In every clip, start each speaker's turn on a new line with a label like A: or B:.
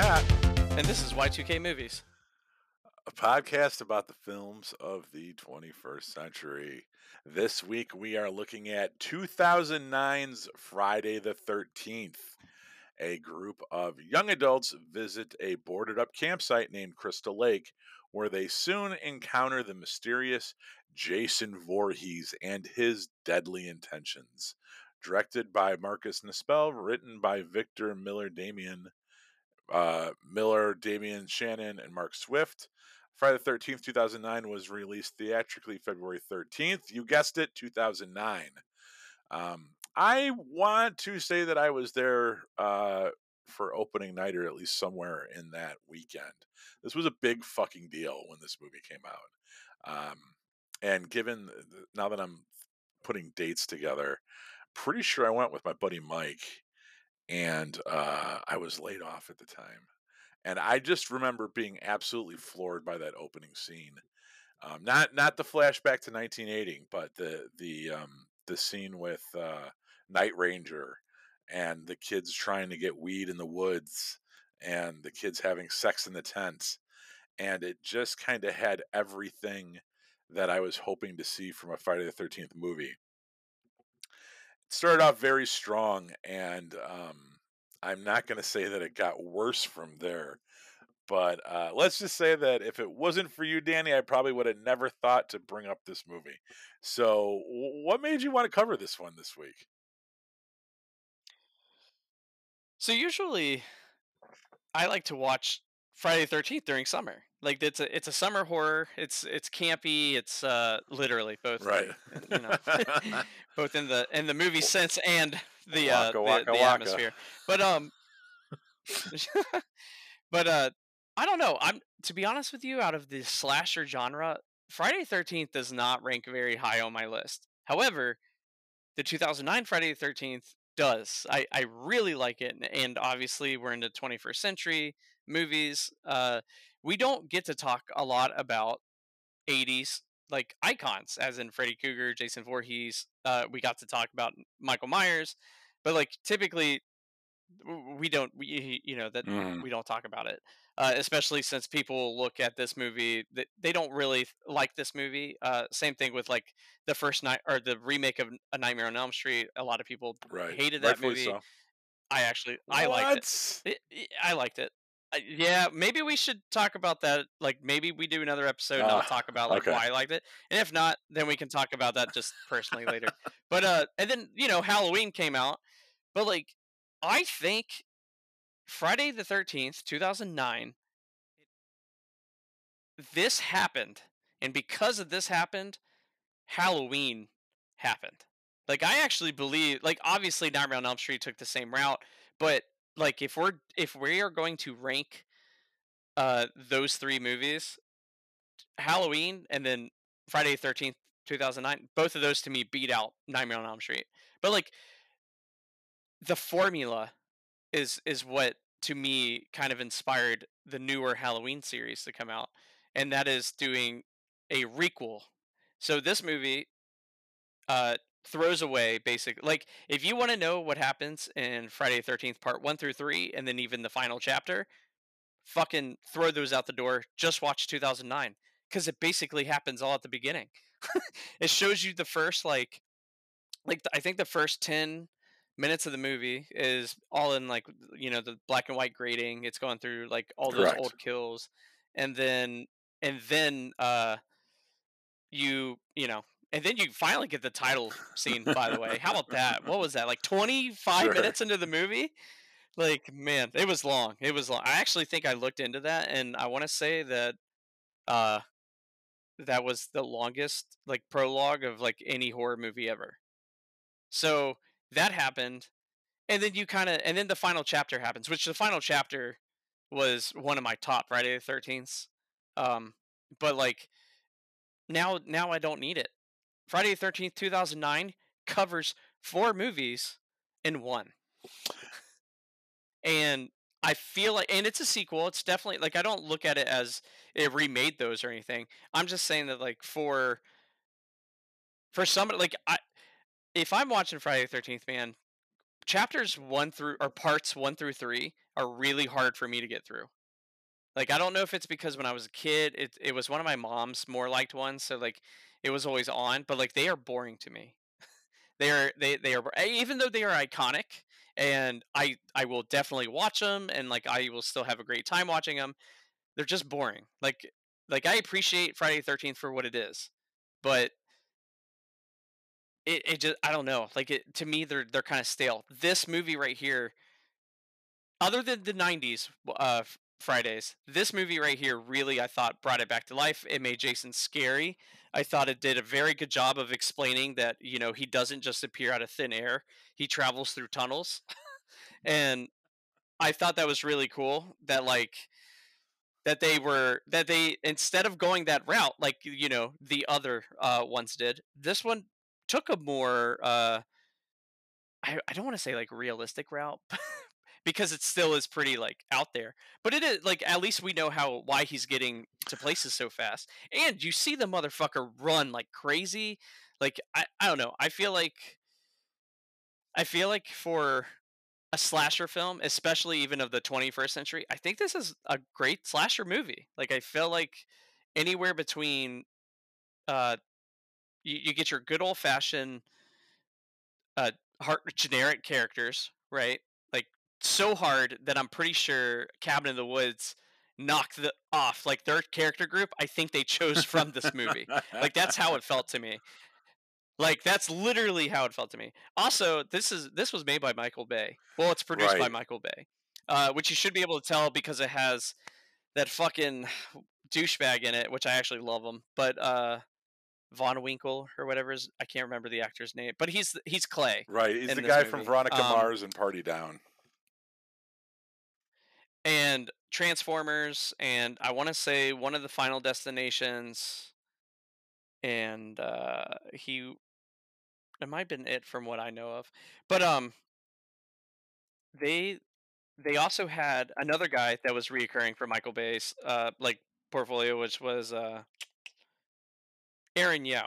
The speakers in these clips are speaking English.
A: I'm
B: And this is Y2K Movies.
A: a podcast about the films of the 21st century. This week we are looking at 2009's Friday the 13th. A group of young adults visit a boarded up campsite named Crystal Lake, where they soon encounter the mysterious Jason Voorhees and his deadly intentions. Directed by Marcus Nispel, written by Victor Miller Damian, uh, Miller, Damian Shannon, and Mark Swift. Friday the 13th, 2009 was released theatrically February 13th. You guessed it, 2009. Um, I want to say that I was there uh, for opening night or at least somewhere in that weekend. This was a big fucking deal when this movie came out. Um, and given now that I'm putting dates together, pretty sure I went with my buddy Mike and uh, I was laid off at the time. And I just remember being absolutely floored by that opening scene. Um, not not the flashback to 1980, but the the um, the scene with uh, Night Ranger and the kids trying to get weed in the woods and the kids having sex in the tent. And it just kind of had everything that I was hoping to see from a Friday the 13th movie. Started off very strong, and um, I'm not going to say that it got worse from there. But uh, let's just say that if it wasn't for you, Danny, I probably would have never thought to bring up this movie. So, what made you want to cover this one this week?
B: So usually I like to watch Friday the 13th during summer. Like it's a it's a summer horror. It's it's campy. It's uh literally both
A: Right.
B: you know both in the in the movie sense and the uh
A: Waka,
B: the,
A: waka,
B: the
A: waka.
B: atmosphere. But um but uh I don't know. I'm to be honest with you out of the slasher genre, Friday the 13th does not rank very high on my list. However, the 2009 Friday the 13th does. I, I really like it. and- And obviously, we're in the 21st century movies. Uh, we don't get to talk a lot about 80s like icons, as in Freddy Krueger, Jason Voorhees. Uh, we got to talk about Michael Myers, but like typically, we don't. We you know that
A: Mhm.
B: we don't talk about it. Uh, especially since people look at this movie, they, they don't really like this movie. Uh, same thing with like the first night or the remake of A Nightmare on Elm Street. A lot of people
A: Right.
B: hated that
A: Rightfully
B: movie.
A: so.
B: I actually I liked.
A: What?
B: It- it- I liked it. I- Yeah, maybe we should talk about that. Like maybe we do another episode and I'll
A: Ah,
B: talk about like
A: okay.
B: why I liked it. And if not, then we can talk about that just personally later. But uh and then, you know, Halloween came out. But like I think Friday the 13th, 2009 this happened. And because of this happened, Halloween happened. Like I actually believe like obviously Nightmare on Elm Street took the same route, but like if we're if we are going to rank uh those three movies, Halloween and then Friday the 13th 2009, both of those to me beat out Nightmare on Elm Street. But like the formula is is what to me kind of inspired the newer Halloween series to come out and that is doing a requel. So this movie uh throws away basic like if you want to know what happens in Friday the 13th part 1 through 3 and then even the final chapter fucking throw those out the door just watch 2009 cuz it basically happens all at the beginning it shows you the first like like I think the first 10 minutes of the movie is all in like you know the black and white grading it's going through like all those
A: Correct.
B: old kills and then and then uh you you know and then you finally get the title scene by the way. How about that? What was that like 25
A: Sure.
B: minutes into the movie? Like man it was long. It was long. I actually think i looked into that and i want to say that uh that was the longest like prologue of like any horror movie ever. So that happened and then you kind of and then the final chapter happens which the final chapter was one of my top friday the 13th um but like now now i don't need it friday the 13th 2009 covers four movies in one and i feel like and it's a sequel it's definitely like i don't look at it as it remade those or anything i'm just saying that like for for somebody like i if i'm watching friday the 13th man chapters one through or parts one through three are really hard for me to get through. Like I don't know if it's because when I was a kid, it it was one of my mom's more liked ones, so like it was always on, but like they are boring to me. they are they they are even though they are iconic and I I will definitely watch them and like I will still have a great time watching them. They're just boring. Like like I appreciate Friday the 13th for what it is, but it, it just I don't know. Like it to me they're they're kind of stale. This movie right here other than the 90s uh Fridays. This movie right here really I thought brought it back to life. It made Jason scary. I thought it did a very good job of explaining that, you know, he doesn't just appear out of thin air. He travels through tunnels. and I thought that was really cool that like that they were that they instead of going that route like you know the other uh ones did, this one took a more uh I, I don't want to say like realistic route, because it still is pretty like out there. But it is like at least we know how why he's getting to places so fast. And you see the motherfucker run like crazy. Like I, I don't know. I feel like I feel like for a slasher film, especially even of the 21st century, I think this is a great slasher movie. Like I feel like anywhere between uh you, you get your good old fashioned uh heart generic characters, right? So hard that I'm pretty sure Cabin in the Woods knocked the off like their character group. I think they chose from this movie. like that's how it felt to me. Like that's literally how it felt to me. Also, this is this was made by Michael Bay. Well, it's produced right. by Michael Bay, uh, which you should be able to tell because it has that fucking douchebag in it, which I actually love him. But uh, Von Winkle or whatever is I can't remember the actor's name, but he's he's Clay.
A: Right, he's the guy movie. from Veronica um, Mars and Party Down
B: and Transformers, and I want to say one of the Final Destinations, and uh, he it might have been it from what I know of, but um, they they also had another guy that was reoccurring for Michael Bay's uh like portfolio, which was uh Aaron Yoo.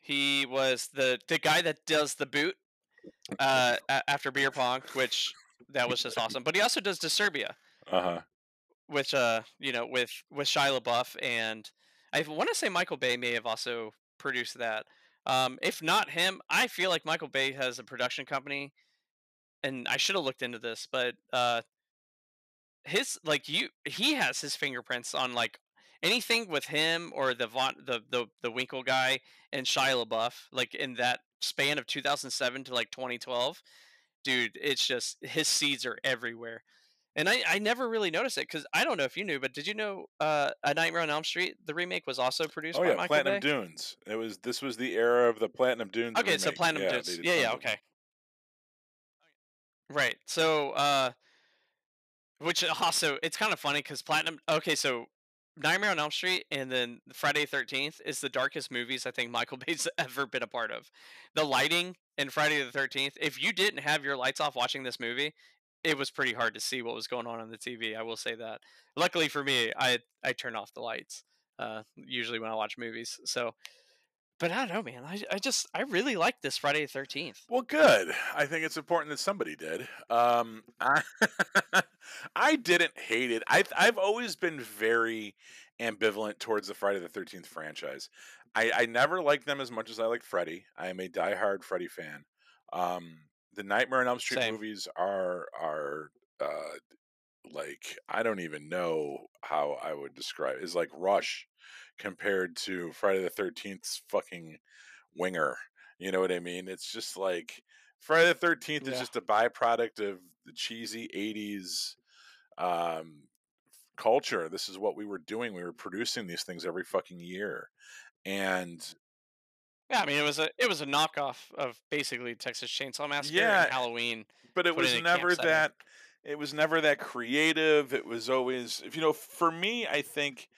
B: He was the the guy that does the boot uh after beer pong, which that was just awesome. But he also does Disturbia.
A: Uh huh.
B: Which uh, you know, with with Shia LaBeouf and I want to say Michael Bay may have also produced that. Um, if not him, I feel like Michael Bay has a production company, and I should have looked into this, but uh, his like you, he has his fingerprints on like anything with him or the Von, the the the Winkle guy and Shia LaBeouf, like in that span of 2007 to like 2012 dude, it's just his seeds are everywhere. And I, I never really noticed it because I don't know if you knew, but did you know uh, A Nightmare on Elm Street, the remake was also produced oh, by
A: yeah,
B: Michael
A: Platinum
B: Bay?
A: Dunes. It was this was the era of the Platinum Dunes.
B: Okay,
A: remake.
B: so Platinum yeah, Dunes. Yeah, yeah, okay. Right. So, uh, which also it's kind of funny because Platinum. Okay, so Nightmare on Elm Street and then Friday Thirteenth is the darkest movies I think Michael Bay's ever been a part of. The lighting in Friday the Thirteenth. If you didn't have your lights off watching this movie, it was pretty hard to see what was going on on the TV. I will say that. Luckily for me, I I turn off the lights uh, usually when I watch movies. So, but I don't know, man. I, I just I really like this Friday the Thirteenth.
A: Well, good. I think it's important that somebody did. Um, I, I didn't hate it. I I've always been very ambivalent towards the Friday the Thirteenth franchise. I, I never liked them as much as I liked Freddy. I am a diehard Freddy fan. Um, the Nightmare on Elm Street Same. movies are are uh, like I don't even know how I would describe. It. Is like Rush compared to Friday the Thirteenth's fucking winger. You know what I mean? It's just like Friday the Thirteenth yeah. is just a byproduct of the cheesy '80s um, culture. This is what we were doing. We were producing these things every fucking year, and
B: yeah, I mean it was a it was a knockoff of basically Texas Chainsaw Massacre yeah, and Halloween.
A: But it was never that it was never that creative. It was always if you know for me I think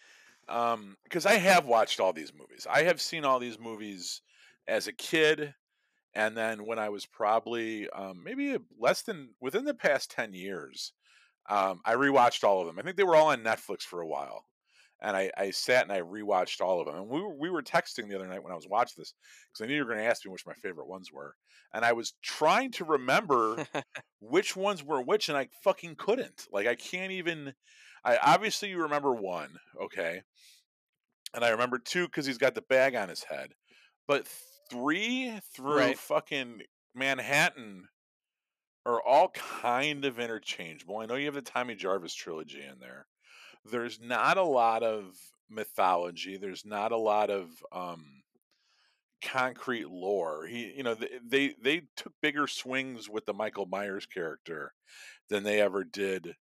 A: um because I have watched all these movies. I have seen all these movies as a kid and then when I was probably um, maybe less than within the past 10 years um, I rewatched all of them. I think they were all on Netflix for a while. and I, I sat and I rewatched all of them. And we were, we were texting the other night when I was watching this because I knew you were going to ask me which my favorite ones were, and I was trying to remember which ones were which, and I fucking couldn't. Like I can't even. I obviously you remember one, okay, and I remember two because he's got the bag on his head, but three through
B: Right.
A: fucking Manhattan are all kind of interchangeable. I know you have the Tommy Jarvis trilogy in there. There's not a lot of mythology. There's not a lot of um, concrete lore. He, you know, th- they they took bigger swings with the Michael Myers character than they ever did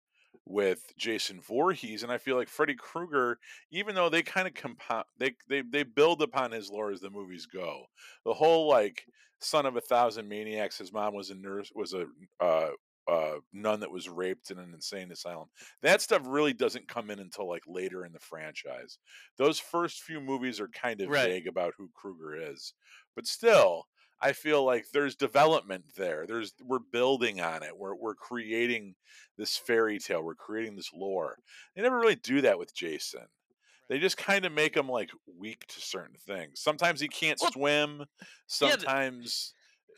A: with Jason Voorhees, and I feel like Freddy Krueger, even though they kind of compound, they they they build upon his lore as the movies go. The whole like son of a thousand maniacs, his mom was a nurse, was a uh, uh, nun that was raped in an insane asylum. That stuff really doesn't come in until like later in the franchise. Those first few movies are kind of
B: Right.
A: vague about who Krueger is, but still, I feel like there's development there. There's we're building on it. We're we're creating this fairy tale. We're creating this lore. They never really do that with Jason. They just kind of make him like weak to certain things. Sometimes he can't
B: Well,
A: swim.
B: Yeah, th-
A: Sometimes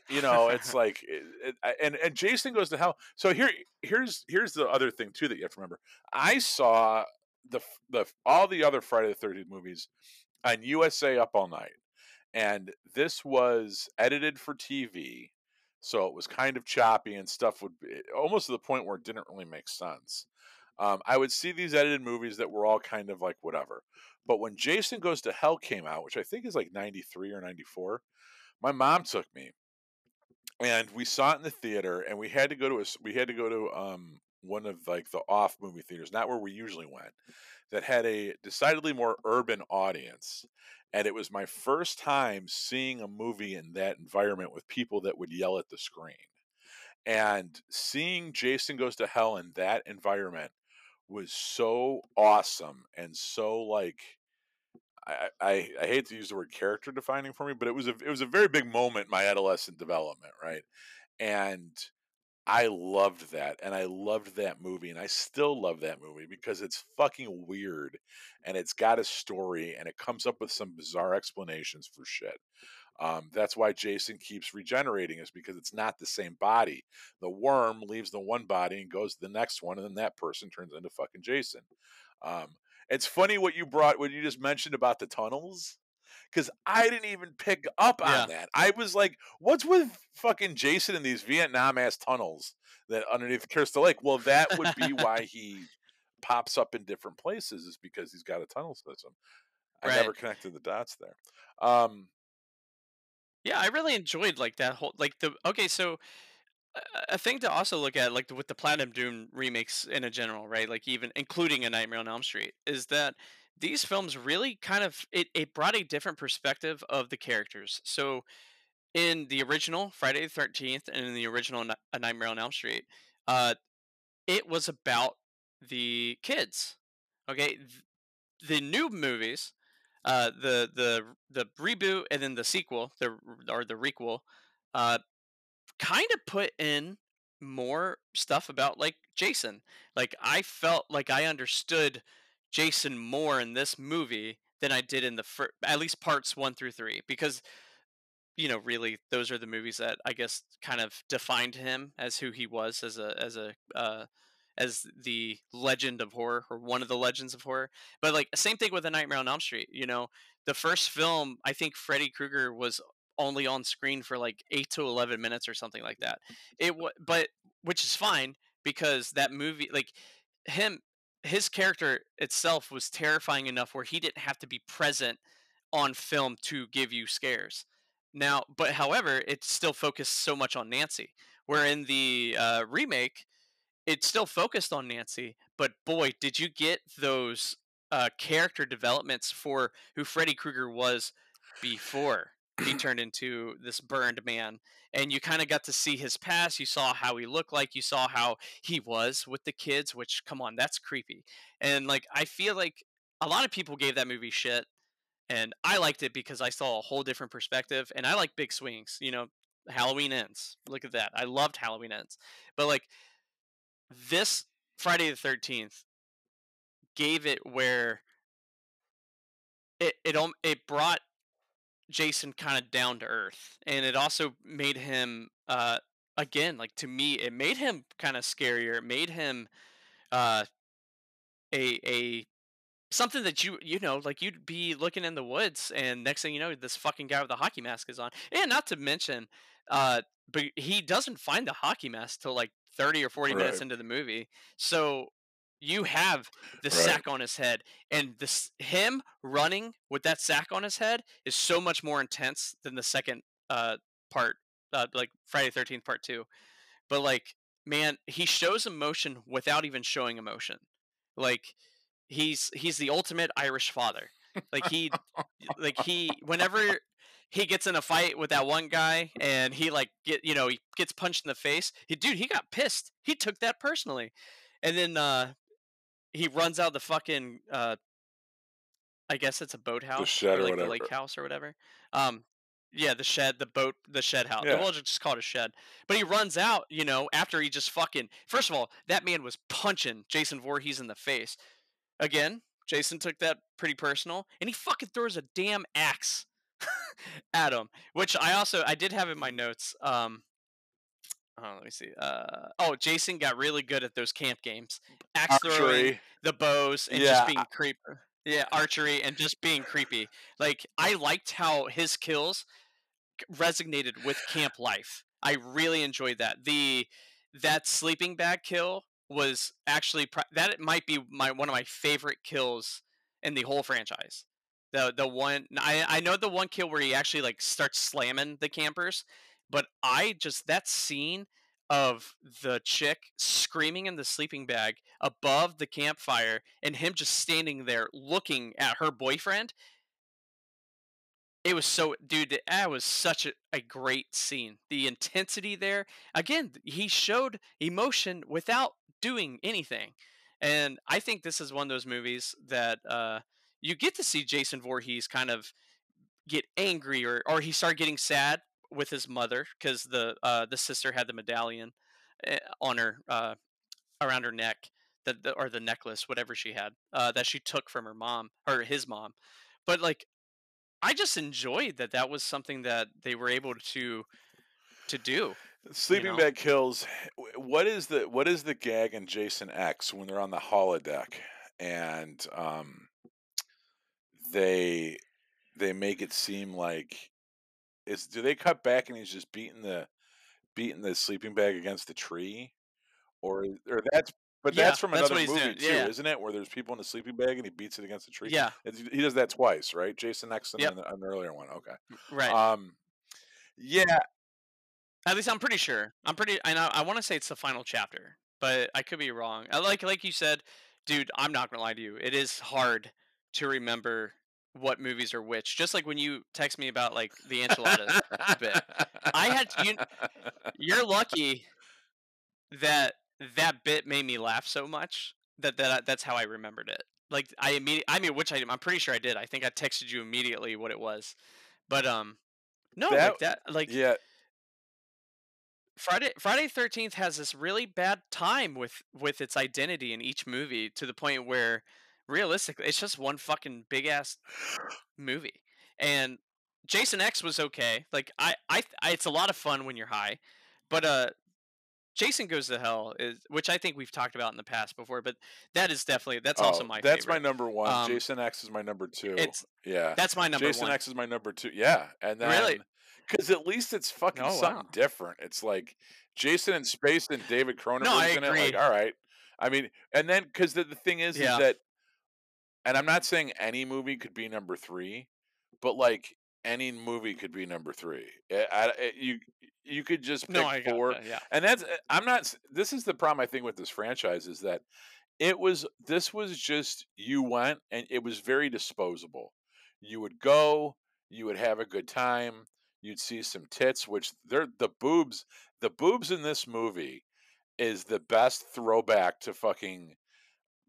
A: you know it's like eh, eh, it, it, and and Jason goes to hell. So here here's here's the other thing too that you have to remember. I saw the the all the other Friday the Thirteenth movies on USA Up All Night, and this was edited for TV, so it was kind of choppy and stuff would be almost to the point where it didn't really make sense. Um, I would see these edited movies that were all kind of like whatever. But when Jason Goes to Hell came out, which I think is like 93 or 94, my mom took me and we saw it in the theater and we had to go to a we had to go to um one of like the off movie theaters not where we usually went that had a decidedly more urban audience and it was my first time seeing a movie in that environment with people that would yell at the screen and seeing Jason Goes to Hell in that environment was so awesome and so like I, I I hate to use the word character defining for me, but it was a it was a very big moment in my adolescent development, right? And I loved that, and I loved that movie, and I still love that movie because it's fucking weird, and it's got a story, and it comes up with some bizarre explanations for shit. Um, that's why Jason keeps regenerating, is because it's not the same body. The worm leaves the one body and goes to the next one, and then that person turns into fucking Jason. Um, it's funny what you brought, what you just mentioned about the tunnels, because I didn't even pick up
B: yeah.
A: on that. I was like, what's with fucking Jason in these Vietnam ass tunnels that underneath Crystal Lake? Well, that would be why he pops up in different places, is because he's got a tunnel system. I
B: Right.
A: never connected the dots there. Um,
B: Yeah, I really enjoyed like that whole like the okay, so a- a thing to also look at like with the Platinum Dunes remakes in a general, right? Like even including a Nightmare on Elm Street is that these films really kind of it, it brought a different perspective of the characters. So in the original Friday the 13th and in the original A Nightmare on Elm Street, uh it was about the kids. Okay, the new movies, uh, the the the reboot and then the sequel, the or the requel, uh, kind of put in more stuff about like Jason. Like I felt like I understood Jason more in this movie than I did in the fir- at least parts one through three because you know really those are the movies that I guess kind of defined him as who he was as a as a uh, as the legend of horror or one of the legends of horror. But like same thing with a Nightmare on Elm Street. You know, the first film I think Freddy Krueger was only on screen for like eight to eleven minutes or something like that. It was, but which is fine because that movie like him his character itself was terrifying enough where he didn't have to be present on film to give you scares. Now, but however, it still focused so much on Nancy. Where in the uh, remake, it still focused on Nancy, but boy, did you get those uh, character developments for who Freddy Krueger was before he turned into this burned man. And you kind of got to see his past. You saw how he looked like. You saw how he was with the kids, which, come on, that's creepy. And like, I feel like a lot of people gave that movie shit. And I liked it because I saw a whole different perspective. And I like big swings. You know, Halloween ends. Look at that. I loved Halloween ends. But like, this Friday the 13th gave it where it it it brought Jason kind of down to earth, and it also made him uh again like to me it made him kind of scarier. It made him uh a a something that you you know like you'd be looking in the woods and next thing you know this fucking guy with the hockey mask is on and not to mention uh but he doesn't find the hockey mask till like 30 or 40 minutes into the movie so you have the
A: Right.
B: sack on his head and this him running with that sack on his head is so much more intense than the second uh part uh, like friday 13th part 2 but like man he shows emotion without even showing emotion. Like he's he's the ultimate irish father. Like he like he whenever he gets in a fight with that one guy and he like get you know he gets punched in the face he dude he got pissed. He took that personally. And then uh he runs out the fucking uh i guess it's a boathouse
A: shed or
B: like the
A: whatever.
B: lake house or whatever um yeah the shed the boat the shed house
A: Yeah.
B: we'll just call it a shed but he runs out you know after he just fucking first of all that man was punching jason Voorhees in the face again jason took that pretty personal and he fucking throws a damn axe at him which i also i did have in my notes um oh, let me see. Uh, oh, Jason got really good at those camp games, axe throwing,
A: Archery.
B: the bows, and
A: Yeah,
B: just being creep. Yeah, archery and just being creepy. Like I liked how his kills resonated with camp life. I really enjoyed that. The that sleeping bag kill was actually that might be my one of my favorite kills in the whole franchise. The the one I I know the one kill where he actually like starts slamming the campers, but I just that scene of the chick screaming in the sleeping bag above the campfire and him just standing there looking at her boyfriend it was so dude that was such a, a great scene. The intensity there again he showed emotion without doing anything and i think this is one of those movies that uh, you get to see jason Voorhees kind of get angry or, or he started getting sad with his mother because the uh, the sister had the medallion eh, on her uh, around her neck that the, or the necklace whatever she had uh, that she took from her mom or his mom but like i just enjoyed that that was something that they were able to to do
A: Sleeping
B: know?
A: bag kills. What is the what is the gag in Jason X when they're on the holodeck and um they they make it seem like is do they cut back and he's just beating the beating the sleeping bag against the tree or or that's but
B: Yeah,
A: that's from
B: that's
A: another movie too,
B: yeah.
A: isn't it? Where there's people in the sleeping bag and he beats it against the tree.
B: yeah
A: he does that twice, right? Jason and
B: Yep.
A: an earlier one. Okay.
B: right
A: Um, yeah,
B: At least I'm pretty sure. I'm pretty. I know. I want to say it's the final chapter, but I could be wrong. I like like you said, dude. I'm not gonna lie to you. It is hard to remember what movies are which. Just like when you text me about like the enchiladas bit. I had you- You're lucky that that bit made me laugh so much that that that's how I remembered it. Like I immediately. I mean, which I, I'm pretty sure I did. I think I texted you immediately what it was, but um, no,
A: That-
B: like that. Like
A: yeah,
B: Friday Friday Thirteenth has this really bad time with with its identity in each movie to the point where realistically it's just one fucking big ass movie. And Jason X was okay. Like I, I I it's a lot of fun when you're high, but uh Jason Goes to Hell is which I think we've talked about in the past before, but that is definitely that's also
A: Oh,
B: my
A: That's my number one.
B: Um,
A: Jason X is my number two.
B: It's
A: yeah.
B: that's my number
A: Jason
B: one.
A: X is my number two. Yeah, and then
B: Really?
A: because at least it's fucking
B: Oh,
A: something
B: wow.
A: different. It's like Jason in space and David Cronenberg's
B: I
A: in it. Like, all right. I mean, and then because the, the thing is,
B: Yeah.
A: is that, and I'm not saying any movie could be number three, but like any movie could be number three. I, I- I- you you could just pick
B: No,
A: four.
B: that, yeah.
A: And that's uh, I'm not. This is the problem I think with this franchise is that it was this was just you went and it was very disposable. You would go, you would have a good time, you'd see some tits, which they're the boobs. The boobs in this movie is the best throwback to fucking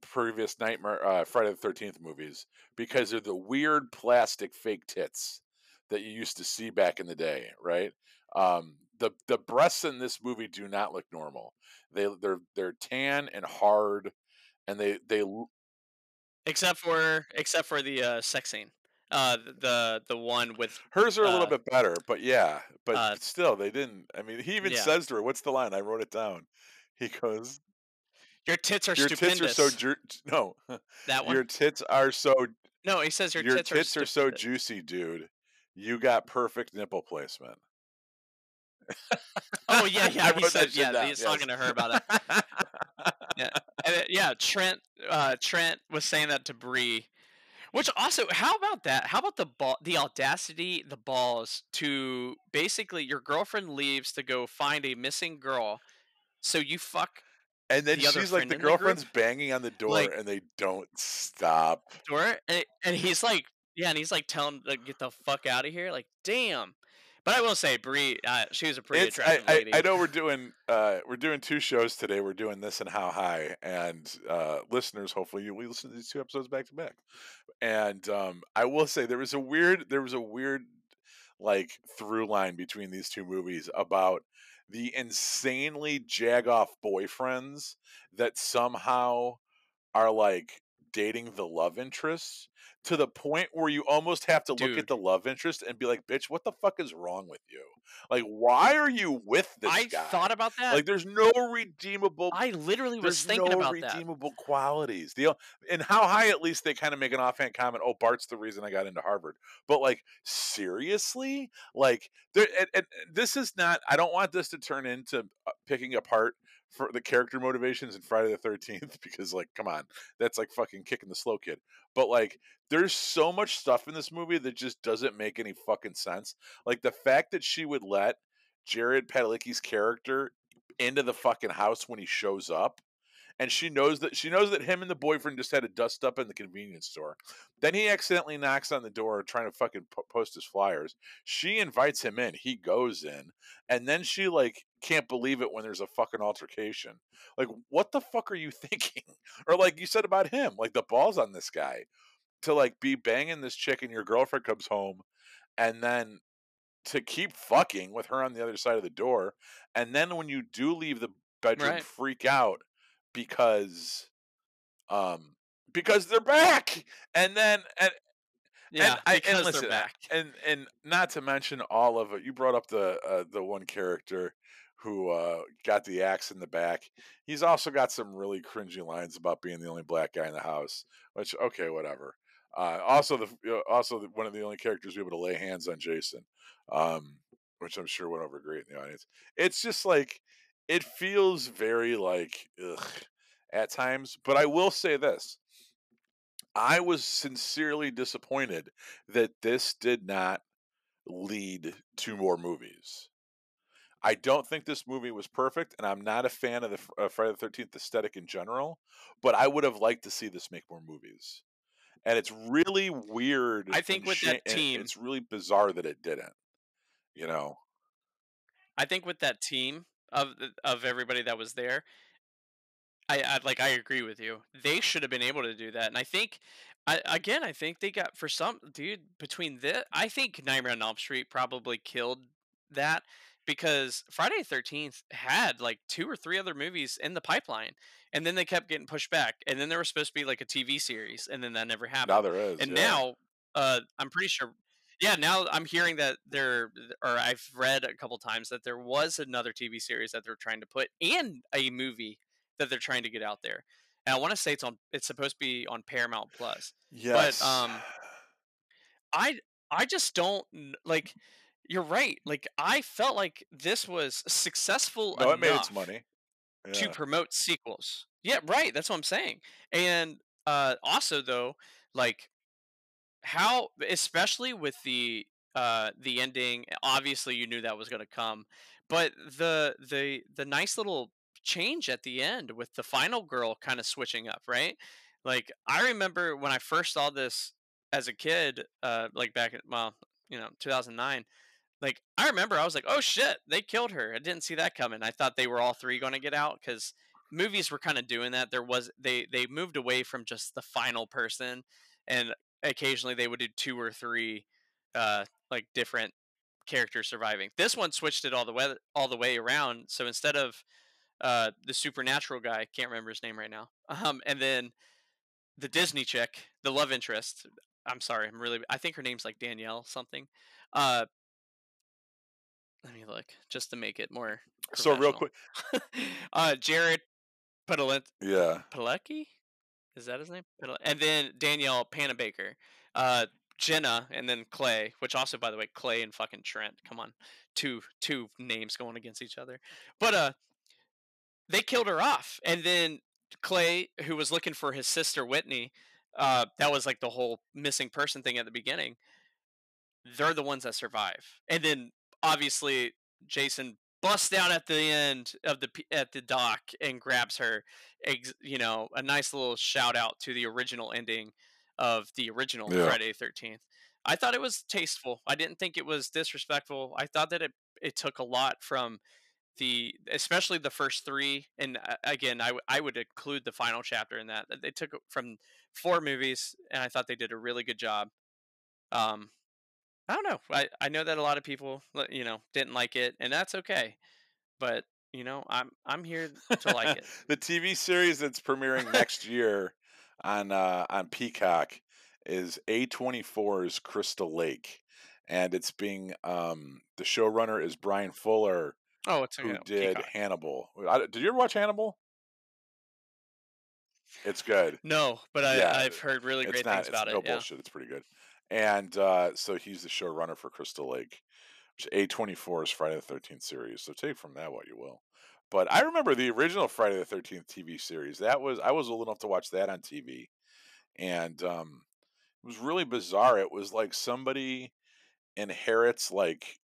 A: previous Nightmare uh, Friday the Thirteenth movies because they're the weird plastic fake tits that you used to see back in the day, right? Um, the the breasts in this movie do not look normal. They they're they're tan and hard, and they they
B: Except for except for the uh, sex scene. Uh, the the one with
A: Hers are a little
B: uh,
A: bit better, but yeah, but
B: uh,
A: still, they didn't. I mean, he even
B: yeah,
A: says to her, "What's the line?" I wrote it down. He goes,
B: your tits are
A: "Your tits are so
B: stupendous.
A: ju- no,
B: That one?
A: your tits are so
B: No, he says your
A: your
B: tits are
A: tits are so juicy, dude. You got perfect nipple placement."
B: Oh yeah, yeah. He said, yeah,
A: down.
B: he's
A: Yes.
B: talking to her about it. Yeah, and yeah. Trent, uh, Trent was saying that to Bree. Which also, how about that? How about the ball, the audacity, the balls to basically your girlfriend leaves to go find a missing girl, so you fuck
A: and then
B: the
A: she's like, the
B: in the
A: girlfriend's banging on the door,
B: like
A: and they don't stop.
B: door, and, and he's like, yeah, and he's like telling to get the fuck out of here. Like, damn. But I will say, Bree, uh, she was a pretty
A: It's I,
B: attractive
A: I, I
B: lady.
A: know we're doing uh we're doing two shows today. We're doing this and how high, and uh listeners, hopefully you will listen to these two episodes back to back. And um I will say there was a weird there was a weird like through line between these two movies about the insanely jagoff boyfriends that somehow are like dating the love interest to the point where you almost have to look at the love interest and be like, bitch, what the fuck is wrong with you? Like, why are you with this
B: I
A: guy?
B: thought about that.
A: Like, there's no redeemable
B: I literally was thinking
A: no
B: about that.
A: redeemable qualities. The and how high at least they kind of make an offhand comment. Oh, Bart's the reason I got into Harvard. But like seriously, like there. And, and this is not. I don't want this to turn into uh, picking apart for the character motivations in Friday the Thirteenth because like, come on, that's like fucking kicking the slow kid. But like, there's so much stuff in this movie that just doesn't make any fucking sense. Like the fact that she would let Jared Padalecki's character into the fucking house when he shows up and she knows that she knows that him and the boyfriend just had a dust up in the convenience store. Then he accidentally knocks on the door trying to fucking po- post his flyers. She invites him in. He goes in, and then she like can't believe it when there's a fucking altercation. Like, what the fuck are you thinking? Or like you said about him, like the balls on this guy to like be banging this chick and your girlfriend comes home, and then to keep fucking with her on the other side of the door, and then when you do leave the bedroom,
B: Right.
A: freak out because um because they're back! And then and
B: Yeah,
A: and I and
B: because
A: listen
B: they're back.
A: and and not to mention all of it you brought up the uh, the one character who uh got the axe in the back. He's also got some really cringy lines about being the only black guy in the house which okay whatever. Uh also the uh, also the, one of the only characters we're able to lay hands on jason um which i'm sure went over great in the audience. It's just like it feels very like ugh at times but i will say this i was sincerely disappointed that this did not lead to more movies. I don't think this movie was perfect and i'm not a fan of the Fr- uh, friday the 13th aesthetic in general but i would have liked to see this make more movies and it's really weird
B: I think with
A: sha-
B: that team,
A: it's really bizarre that it didn't you know?
B: I think with that team of of everybody that was there, I, I like I agree with you. They should have been able to do that, and I think, I again I think they got for some dude between this. I think Nightmare on Elm Street probably killed that because Friday the Thirteenth had like two or three other movies in the pipeline, and then they kept getting pushed back, and then there was supposed to be like a TV series, and then that never happened.
A: now there is
B: And
A: yeah
B: now, uh, I'm pretty sure. Yeah, now I'm hearing that there, or I've read a couple times that there was another TV series that they're trying to put, and a movie that they're trying to get out there. And I want to say it's on. It's supposed to be on Paramount Plus.
A: Yes.
B: But um, I I just don't like. You're right. Like I felt like this was successful
A: no it made its money
B: to promote sequels. Yeah, right. That's what I'm saying. And uh, also though, like how especially with the uh the ending obviously you knew that was going to come but the the the nice little change at the end with the final girl kind of switching up right? Like i remember when i first saw this as a kid uh like back in well you know 2009 like i remember i was like oh shit they killed her. I didn't see that coming. I thought they were all three going to get out because movies were kind of doing that. There was they they moved away from just the final person and occasionally they would do two or three uh like different characters surviving this one switched it all the way all the way around so instead of uh the supernatural guy can't remember his name right now um and then the disney chick the love interest I'm sorry, I'm really. I think her name's like Danielle something. Uh, let me look just to make it more.
A: So real quick,
B: uh, Jared Padalecki.
A: yeah.
B: Padalecki? Is that his name? And then Danielle Panabaker. Uh, Jenna, and then Clay, which also, by the way, Clay and fucking Trent. Come on, two two names going against each other. But uh, they killed her off, and then Clay, who was looking for his sister Whitney, uh, that was like the whole missing person thing at the beginning. They're the ones that survive, and then obviously Jason busts down at the end of the at the dock and grabs her. Ex- you know, a nice little shout out to the original ending of the original
A: Yeah.
B: Friday Thirteenth. I thought it was tasteful. I didn't think it was disrespectful. I thought that it it took a lot from the especially the first three and uh, again I, w- I would include the final chapter in that they took it from four movies and i thought they did a really good job um i don't know i, I know that a lot of people you know didn't like it and that's okay but you know i'm i'm here to like it
A: the TV series that's premiering next year on uh, on Peacock is A24's Crystal Lake, and it's being um, the showrunner is Bryan Fuller,
B: oh it's
A: who did
B: Peacock.
A: Hannibal. I- did you ever watch Hannibal? It's good.
B: no but I,
A: Yeah,
B: i've heard really great
A: not.
B: things
A: It's
B: about
A: no
B: it No
A: bullshit. It's pretty good. And uh, so he's the showrunner for Crystal Lake, which A24 is Friday the Thirteenth series. So take from that what you will. But I remember the original Friday the Thirteenth TV series. That was I was old enough to watch that on TV, and um, it was really bizarre. It was like somebody inherits like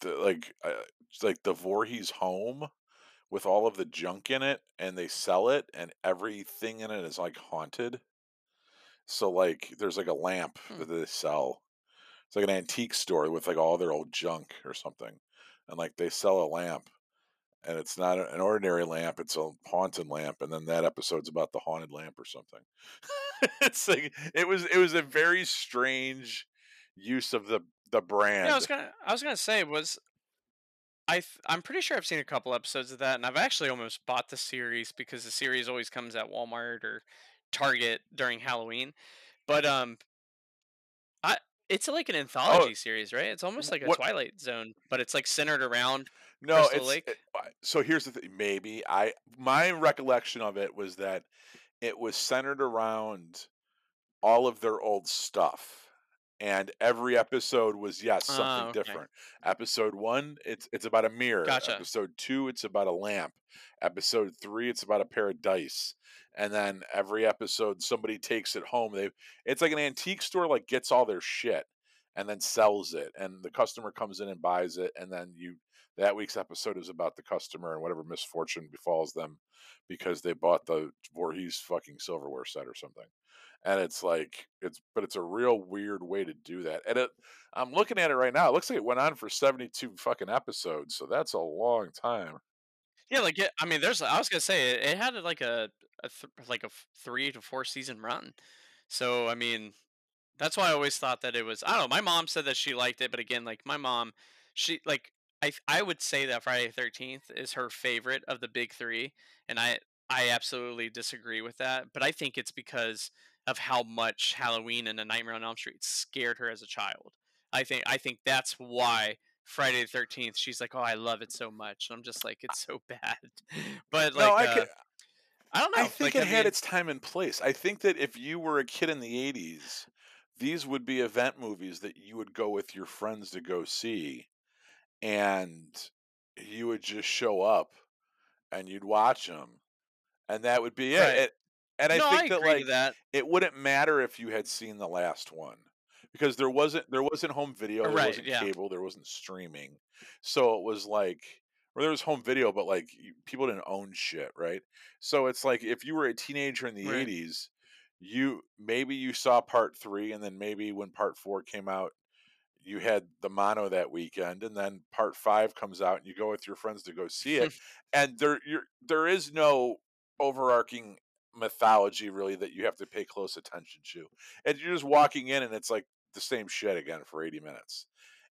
A: the like uh, like the Voorhees home with all of the junk in it, and they sell it, and everything in it is like haunted. So like there's like a lamp
B: Hmm.
A: that they sell. It's like an antique store with like all their old junk or something. And like they sell a lamp and it's not an ordinary lamp, it's a haunted lamp and then that episode's about the haunted lamp or something. it's like it was it was a very strange use of the the brand.
B: yeah i was gonna i was gonna say was I th- I'm pretty sure I've seen a couple episodes of that, and I've actually almost bought the series because the series always comes at Walmart or Target during Halloween. But um, I it's like an anthology series, right? It's almost like a
A: Oh. what-
B: Twilight Zone, but it's like centered around.
A: No,
B: Crystal
A: it's
B: Lake?
A: it- so here's the thing. Maybe I my recollection of it was that it was centered around all of their old stuff, and every episode was yes something
B: Ah, okay.
A: different. Episode one, it's it's about a mirror.
B: Gotcha.
A: Episode two, it's about a lamp. Episode three, it's about a pair of dice. And then every episode, somebody takes it home. They it's like an antique store, like gets all their shit and then sells it, and the customer comes in and buys it, and then you that week's episode is about the customer and whatever misfortune befalls them because they bought the Voorhees fucking silverware set or something. And it's like it's but it's a real weird way to do that. And it I'm looking at it right now. It looks like it went on for 72 fucking episodes, so that's a long time.
B: Yeah, like it, I mean, there's. I was gonna say it, it had like a, a th- like a f- three to four season run. So I mean, that's why I always thought that it was. I don't know. My mom said that she liked it, but again, like my mom, she like I I would say that Friday Thirteenth is her favorite of the big three, and I I absolutely disagree with that. But I think it's because of how much Halloween and A Nightmare on Elm Street scared her as a child. I think I think that's why Friday the Thirteenth. She's like, oh, I love it so much. And I'm just like, it's so bad. But like,
A: no, I
B: uh,
A: could,
B: I don't know.
A: I think
B: like,
A: it had
B: mean,
A: its time and place. I think that if you were a kid in the 80s, these would be event movies that you would go with your friends to go see and you would just show up and you'd watch them and that would be it.
B: Right.
A: It- and I
B: no,
A: think
B: I
A: that like
B: that.
A: it wouldn't matter if you had seen the last one because there wasn't there wasn't home video, uh, there
B: Right,
A: wasn't
B: yeah.
A: cable, there wasn't streaming. So it was like or there was home video but like people didn't own shit, right? So it's like if you were a teenager in the
B: Right.
A: 80s, you maybe you saw part 3 and then maybe when part 4 came out you had the mono that weekend and then part 5 comes out and you go with your friends to go see it and there you're, there is no overarching mythology really that you have to pay close attention to and you're just walking in and it's like the same shit again for 80 minutes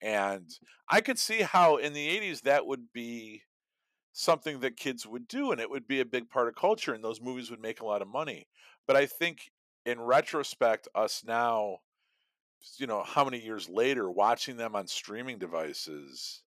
A: and i could see how in the 80s that would be something that kids would do and it would be a big part of culture and those movies would make a lot of money but i think in retrospect, us now, you know, how many years later, watching them on streaming devices,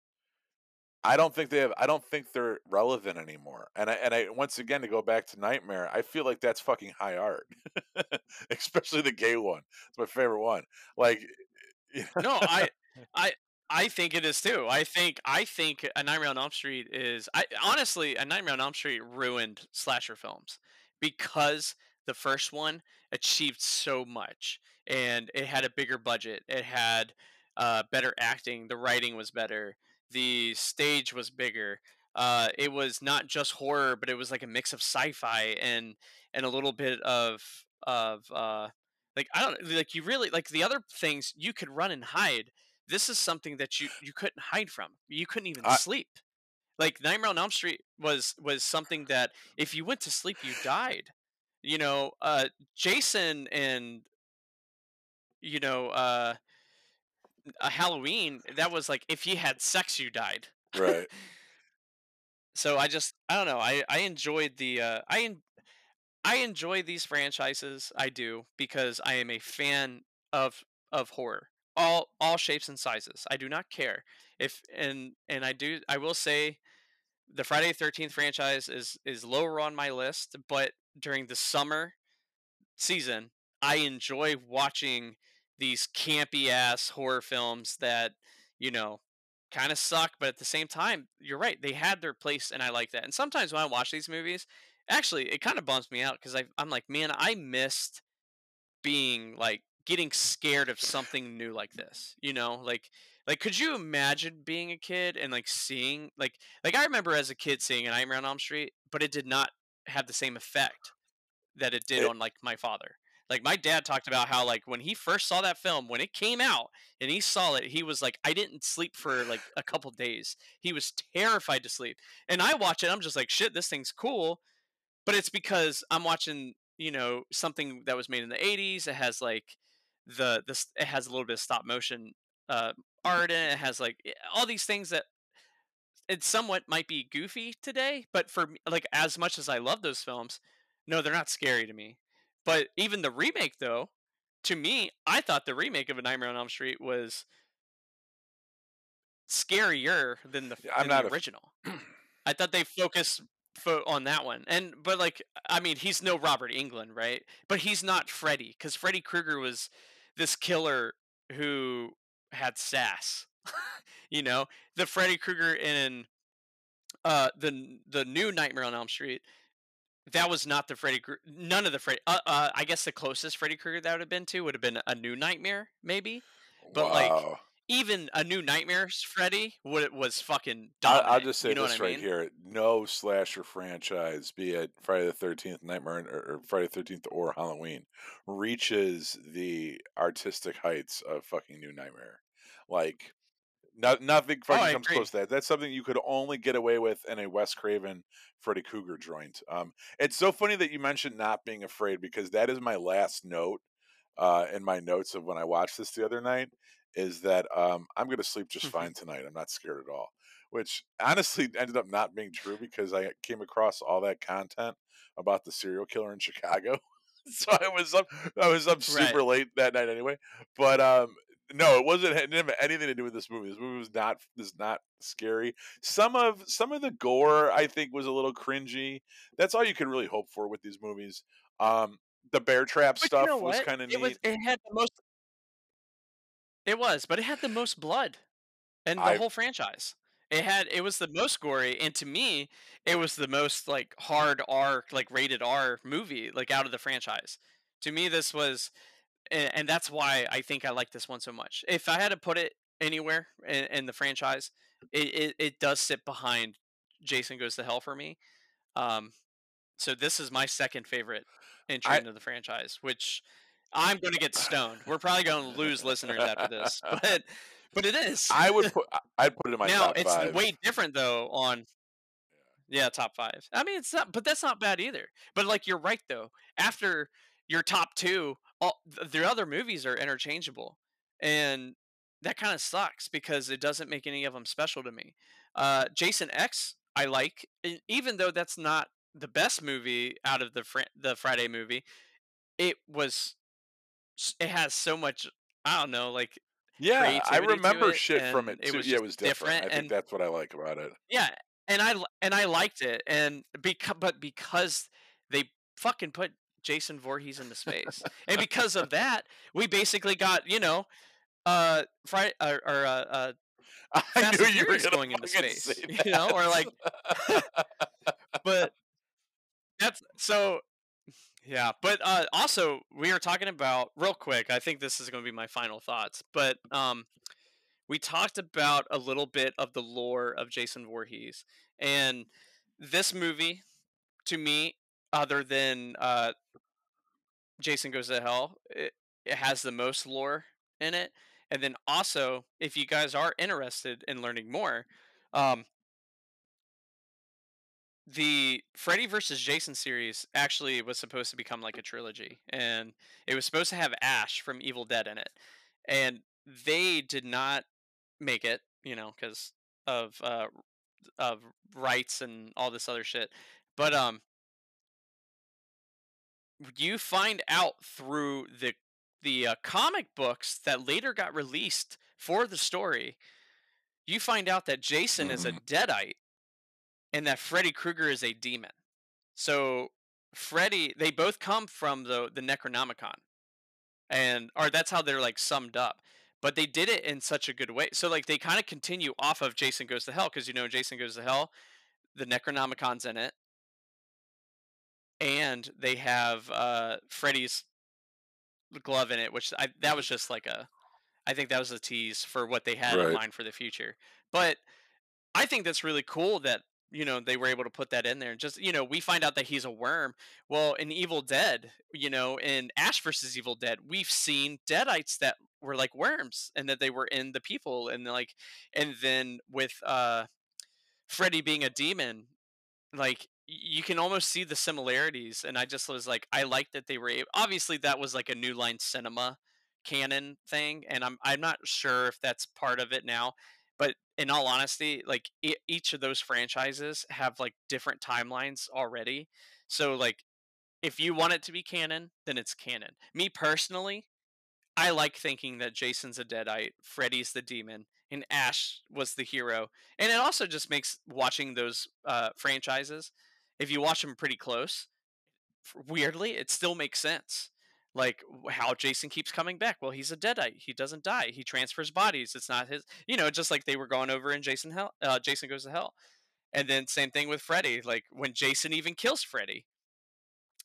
A: I don't think they have. I don't think they're relevant anymore. And I and I once again to go back to Nightmare, I feel like that's fucking high art, especially the gay one. It's my favorite one. Like, you know,
B: No, I I I think it is too. I think I think A Nightmare on Elm Street is I honestly A Nightmare on Elm Street ruined slasher films because the first one achieved so much and it had a bigger budget. It had uh, better acting. The writing was better. The stage was bigger. Uh, it was not just horror, but it was like a mix of sci-fi and and a little bit of of uh, like I don't like you really like the other things you could run and hide. This is something that you you couldn't hide from. You couldn't even
A: I,
B: sleep. Like Nightmare on Elm Street was was something that if you went to sleep, you died. You know, uh, Jason and you know uh, a Halloween. That was like if you had sex, you died.
A: right.
B: So I just I don't know. I I enjoyed the uh, I en- I enjoy these franchises. I do because I am a fan of of horror. All all shapes and sizes. I do not care if and and I do I will say the Friday Thirteenth franchise is is lower on my list, but during the summer season, I enjoy watching these campy ass horror films that you know kind of suck, but at the same time, you're right. They had their place, and I like that. And sometimes when I watch these movies, actually, it kind of bums me out because I'm like, man, I missed being like getting scared of something new like this. You know, like like could you imagine being a kid and like seeing like like I remember as a kid seeing an Nightmare on Elm Street, but it did not have the same effect that it did on like my father. Like my dad talked about how like when he first saw that film, when it came out and he saw it, he was like, I didn't sleep for like a couple days. He was terrified to sleep. And I watch it, I'm just like, shit, this thing's cool. But it's because I'm watching, you know, something that was made in the 80s. It has like the this it has a little bit of stop motion uh art in it. It has like eh, all these things that it somewhat might be goofy today, but for like as much as I love those films, no, they're not scary to me. But even the remake, though, to me, I thought the remake of A Nightmare on Elm Street was scarier than the
A: I'm
B: than
A: not a. f-
B: original. I thought they focused fo- on that one, and but like I mean, he's no Robert Englund, right? But he's not Freddy because Freddy Krueger was this killer who had sass. you know, the Freddy Krueger in uh the the new Nightmare on Elm Street that was not the Freddy. Kru- None of the Freddy. Uh, uh, I guess the closest Freddy Krueger that would have been to would have been a new Nightmare, maybe. But like,
A: wow.
B: Even a new Nightmare's Freddy would was fucking
A: I, I'll just say
B: You know what
A: this right
B: mean?
A: here: no slasher franchise, be it Friday the Thirteenth, Nightmare, or, or Friday the Thirteenth, or Halloween, reaches the artistic heights of fucking New Nightmare. Like, no, nothing
B: Oh,
A: fucking
B: I
A: comes
B: agree.
A: close to that. That's something you could only get away with in a Wes Craven, Freddy Krueger joint. Um, it's so funny that you mentioned not being afraid because that is my last note uh, in my notes of when I watched this the other night. Is that um, I'm going to sleep just fine tonight. I'm not scared at all. Which honestly ended up not being true because I came across all that content about the serial killer in Chicago. so I was up I was up
B: right.
A: super late that night anyway. But um no, it wasn't it didn't have anything to do with this movie. This movie was not is not scary. Some of some of the gore I think was a little cringy. That's all you can really hope for with these movies. Um the bear trap
B: But you know
A: stuff was kind of
B: It was.
A: neat.
B: It had the most. It was, but it had the most blood in the
A: I
B: whole franchise. It had. It was the most gory, and to me, it was the most like hard R, like rated R movie, like out of the franchise. To me, this was and, and that's why I think I like this one so much. If I had to put it anywhere in, in the franchise, it, it, it does sit behind Jason Goes to Hell for me. Um, so this is my second favorite entry
A: I
B: into the franchise, which I'm going to get stoned. We're probably going to lose listeners after this, but but it is.
A: I would put I'd put it in my
B: now it's
A: five.
B: way different though on yeah, top five. I mean, it's not, but that's not bad either. But like, you're right though. After your top two, all the other movies are interchangeable, and that kind of sucks because it doesn't make any of them special to me. Uh, Jason X, I like, even though that's not the best movie out of the fr- the Friday movie. it was it has so much I don't know, like
A: Yeah, I remember
B: it,
A: shit from it
B: it was
A: yeah, it was different.
B: different,
A: I think
B: and
A: that's what I like about it.
B: yeah, and I and I liked it, and because but because they fucking put Jason Voorhees into space, and because of that, we basically got you know, uh, Friday or, or uh, uh,
A: I
B: Fast
A: knew you were
B: going into space, you know, or like, but that's so yeah, but uh, also we were talking about real quick. I think this is going to be my final thoughts, but um, we talked about a little bit of the lore of Jason Voorhees, and this movie, to me, other than uh, Jason Goes to Hell, it, it has the most lore in it. And then also, if you guys are interested in learning more, um, the Freddy versus Jason series actually was supposed to become like a trilogy, and it was supposed to have Ash from Evil Dead in it, and they did not make it, you know, because of uh, of rights and all this other shit. But um, you find out through the the uh, comic books that later got released for the story. You find out that Jason is a
A: Mhm.
B: deadite and that Freddy Krueger is a demon. So Freddy, they both come from the the Necronomicon, and or that's how they're like summed up. But they did it in such a good way. So like they kind of continue off of Jason Goes to Hell because you know Jason Goes to Hell, the Necronomicon's in it, and they have uh Freddy's glove in it, which I that was just like a, I think that was a tease for what they had in mind for the future. But I think that's really cool that you know they were able to put that in there. And just you know, we find out that he's a worm. Well, in Evil Dead, you know, in Ash versus Evil Dead, we've seen deadites that were like worms and that they were in the people and like, and then with uh, Freddy being a demon, like you can almost see the similarities. And I just was like, I like that they were able. Obviously, that was like a New Line Cinema canon thing, and I'm I'm not sure if that's part of it now. In all honesty, like e each of those franchises have like different timelines already. So like if you want it to be canon, then it's canon. Me personally, I like thinking that Jason's a deadite, Freddy's the demon, and Ash was the hero. And it also just makes watching those uh, franchises, if you watch them pretty close, weirdly, it still makes sense. Like how Jason keeps coming back. Well, he's a deadite. He doesn't die. He transfers bodies. It's not his. You know, just like they were going over in Jason Hell. Uh, Jason goes to hell. And then same thing with Freddy. Like when Jason even kills Freddy,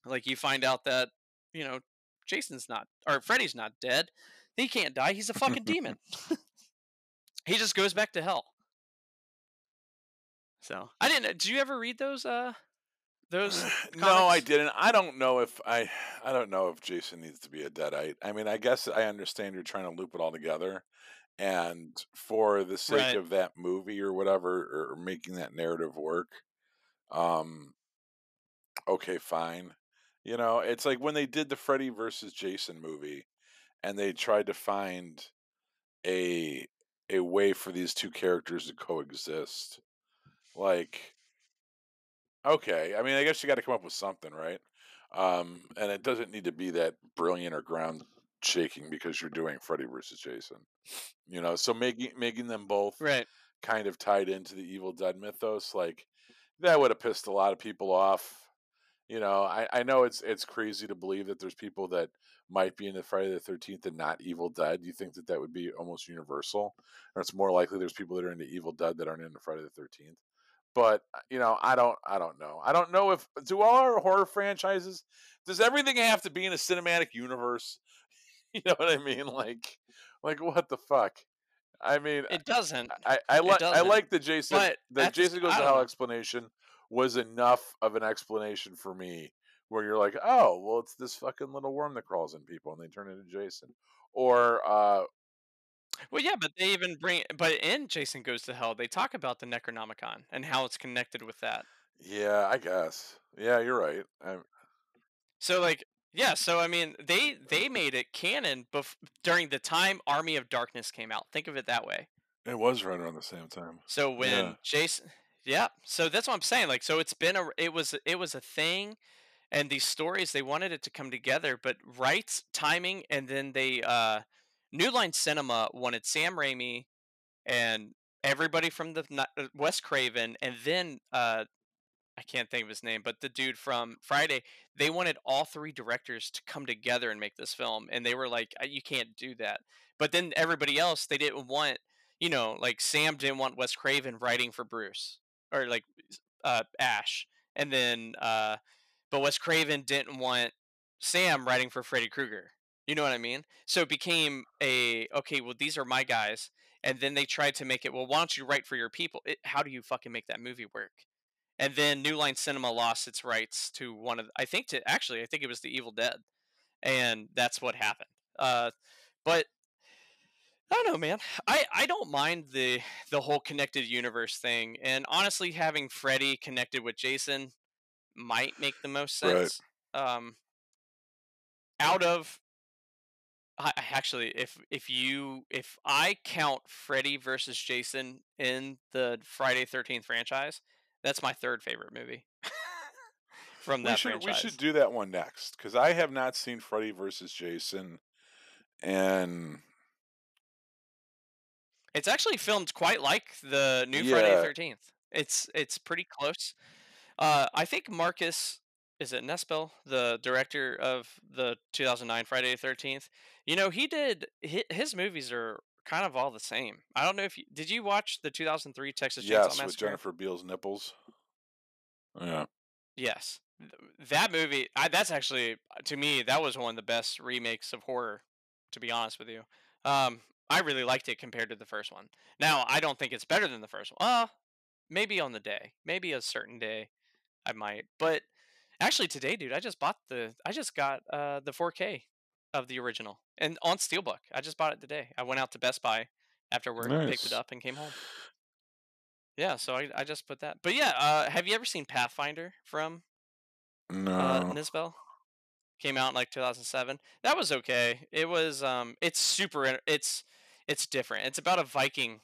B: like you find out that you know Jason's not or Freddy's not dead. He can't die. He's a fucking demon. he just goes back to hell. So I didn't. Did you ever read those? Uh, those.
A: no, I didn't. I don't know if I. I don't know if Jason needs to be a deadite. I mean, I guess I understand you're trying to loop it all together, and for the sake
B: Right.
A: of that movie or whatever, or making that narrative work, um, okay, fine. You know, it's like when they did the Freddy versus Jason movie, and they tried to find a a way for these two characters to coexist. Like, okay, I mean, I guess you got to come up with something, right? Um, and it doesn't need to be that brilliant or ground shaking because you're doing Freddy versus Jason. You know, so making making them both
B: Right.
A: kind of tied into the Evil Dead mythos, like that would have pissed a lot of people off. You know, I, I know it's it's crazy to believe that there's people that might be into Friday the Thirteenth and not Evil Dead. You think that that would be almost universal, or it's more likely there's people that are into Evil Dead that aren't into Friday the Thirteenth. But uh, you know, I don't I don't know. I don't know if do all our horror franchises does everything have to be in a cinematic universe? You know what I mean? Like like what the fuck? I mean,
B: It doesn't.
A: I I like I like the Jason
B: But
A: the
B: at the s-
A: Jason goes to hell explanation was enough of an explanation for me where you're like, oh, well, it's this fucking little worm that crawls in people and they turn into Jason, or uh,
B: Well, yeah, but they even bring. But in Jason Goes to Hell, they talk about the Necronomicon and how it's connected with that.
A: yeah, I guess, yeah, you're right. I,
B: So like yeah, so I mean they they made it canon bef- during the time Army of Darkness came out. Think of it that way.
A: it was right around the same time.
B: So when
A: Yeah.
B: Jason yeah, so that's what I'm saying like so it's been a it was it was a thing and these stories they wanted it to come together, but rights, timing, and then they uh, New Line Cinema wanted Sam Raimi and everybody from the uh, Wes Craven, and then uh, I can't think of his name, but the dude from Friday, they wanted all three directors to come together and make this film, and they were like, "You can't do that." But then everybody else, they didn't want, you know, like Sam didn't want Wes Craven writing for Bruce or like uh, Ash, and then uh, but Wes Craven didn't want Sam writing for Freddy Krueger. You know what I mean? So it became a okay. Well, these are my guys, and then they tried to make it. Well, why don't you write for your people? It, how do you fucking make that movie work? And then New Line Cinema lost its rights to one of. I think to actually, I think it was the Evil Dead, and that's what happened. Uh, but I don't know, man. I, I don't mind the the whole connected universe thing, and honestly, having Freddy connected with Jason might make the most sense. Right. Um, out of I, actually, if if you if I count Freddy versus Jason in the Friday Thirteenth franchise, that's my third favorite movie
A: from that we should, franchise. We should do that one next because I have not seen Freddy versus Jason, and
B: it's actually filmed quite like the new yeah. Friday Thirteenth. It's it's pretty close. Uh, I think Marcus is it Nispel, the director of the 2009 Friday the 13th. You know, he did his movies are kind of all the same. I don't know if you did you watch the 2003 Texas Chainsaw yes, Massacre?
A: with Jennifer Beals nipples. Yeah.
B: Yes, that movie. I, that's actually to me that was one of the best remakes of horror. To be honest with you, um, I really liked it compared to the first one. Now I don't think it's better than the first one. Uh, maybe on the day, maybe a certain day, I might. But actually today, dude, I just bought the. I just got uh the 4K of the original and on Steelbook. I just bought it today. I went out to Best Buy after work, nice. picked it up, and came home. Yeah, so I, I just put that. But yeah, uh, have you ever seen Pathfinder from
A: uh, no uh,
B: Nispel? Came out in like 2007. That was okay. It was um, it's super. It's it's different. It's about a Viking,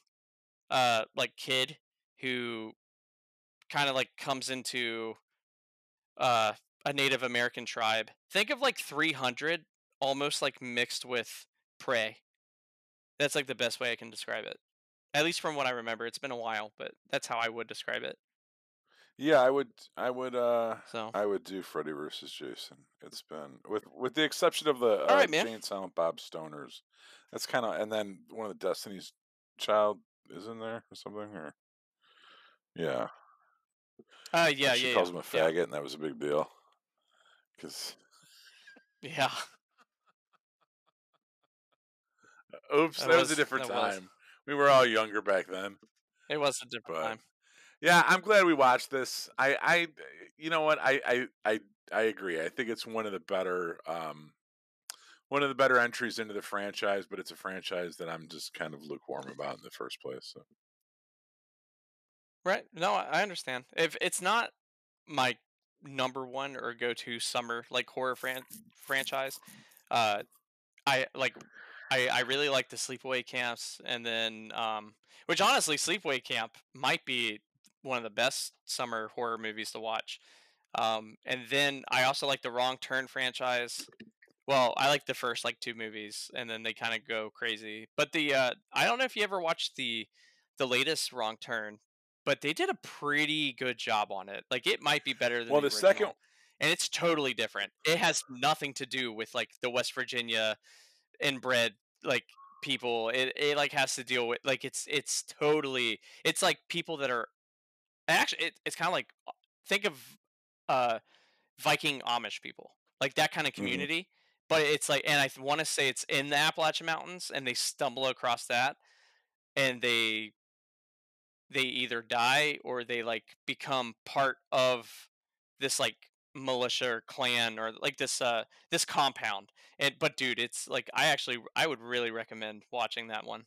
B: uh, like kid who kind of like comes into uh a Native American tribe. Think of like 300 almost like mixed with prey. That's like the best way I can describe it. At least from what I remember. It's been a while, but that's how I would describe it.
A: Yeah, I would I would uh so. I would do Freddy versus Jason. It's been with with the exception of the uh, right, Jane Silent Bob Stoners. That's kind of and then one of the Destiny's Child is in there or something or yeah.
B: Uh yeah,
A: she
B: yeah.
A: calls
B: yeah.
A: him a faggot yeah. and that was a big deal. Cuz
B: yeah.
A: Oops, that, that was, was, a different time. Was. We were all younger back then.
B: It was a different but, time.
A: Yeah, I'm glad we watched this. I, I, you know what? I, I, I, I agree. I think it's one of the better, um, one of the better entries into the franchise. But it's a franchise that I'm just kind of lukewarm about in the first place. So.
B: Right. No, I understand. If it's not my number one or go to summer like horror fran- franchise, uh, I like I, I really like the sleepaway camps, and then um, which honestly, sleepaway camp might be one of the best summer horror movies to watch. Um, and then I also like the Wrong Turn franchise. Well, I like the first like two movies, and then they kind of go crazy. But the uh, I don't know if you ever watched the the latest Wrong Turn, but they did a pretty good job on it. Like it might be better than
A: well
B: the,
A: the second,
B: and it's totally different. It has nothing to do with like the West Virginia inbred like people it, it like has to deal with like it's it's totally it's like people that are actually it, it's kind of like uh, think of uh viking amish people like that kind of mm-hmm. community mm-hmm. but it's like and i want to say it's in the appalachian mountains and they stumble across that and they they either die or they like become part of this like militia or clan or like this uh this compound. And but dude it's like i actually i would really recommend watching that one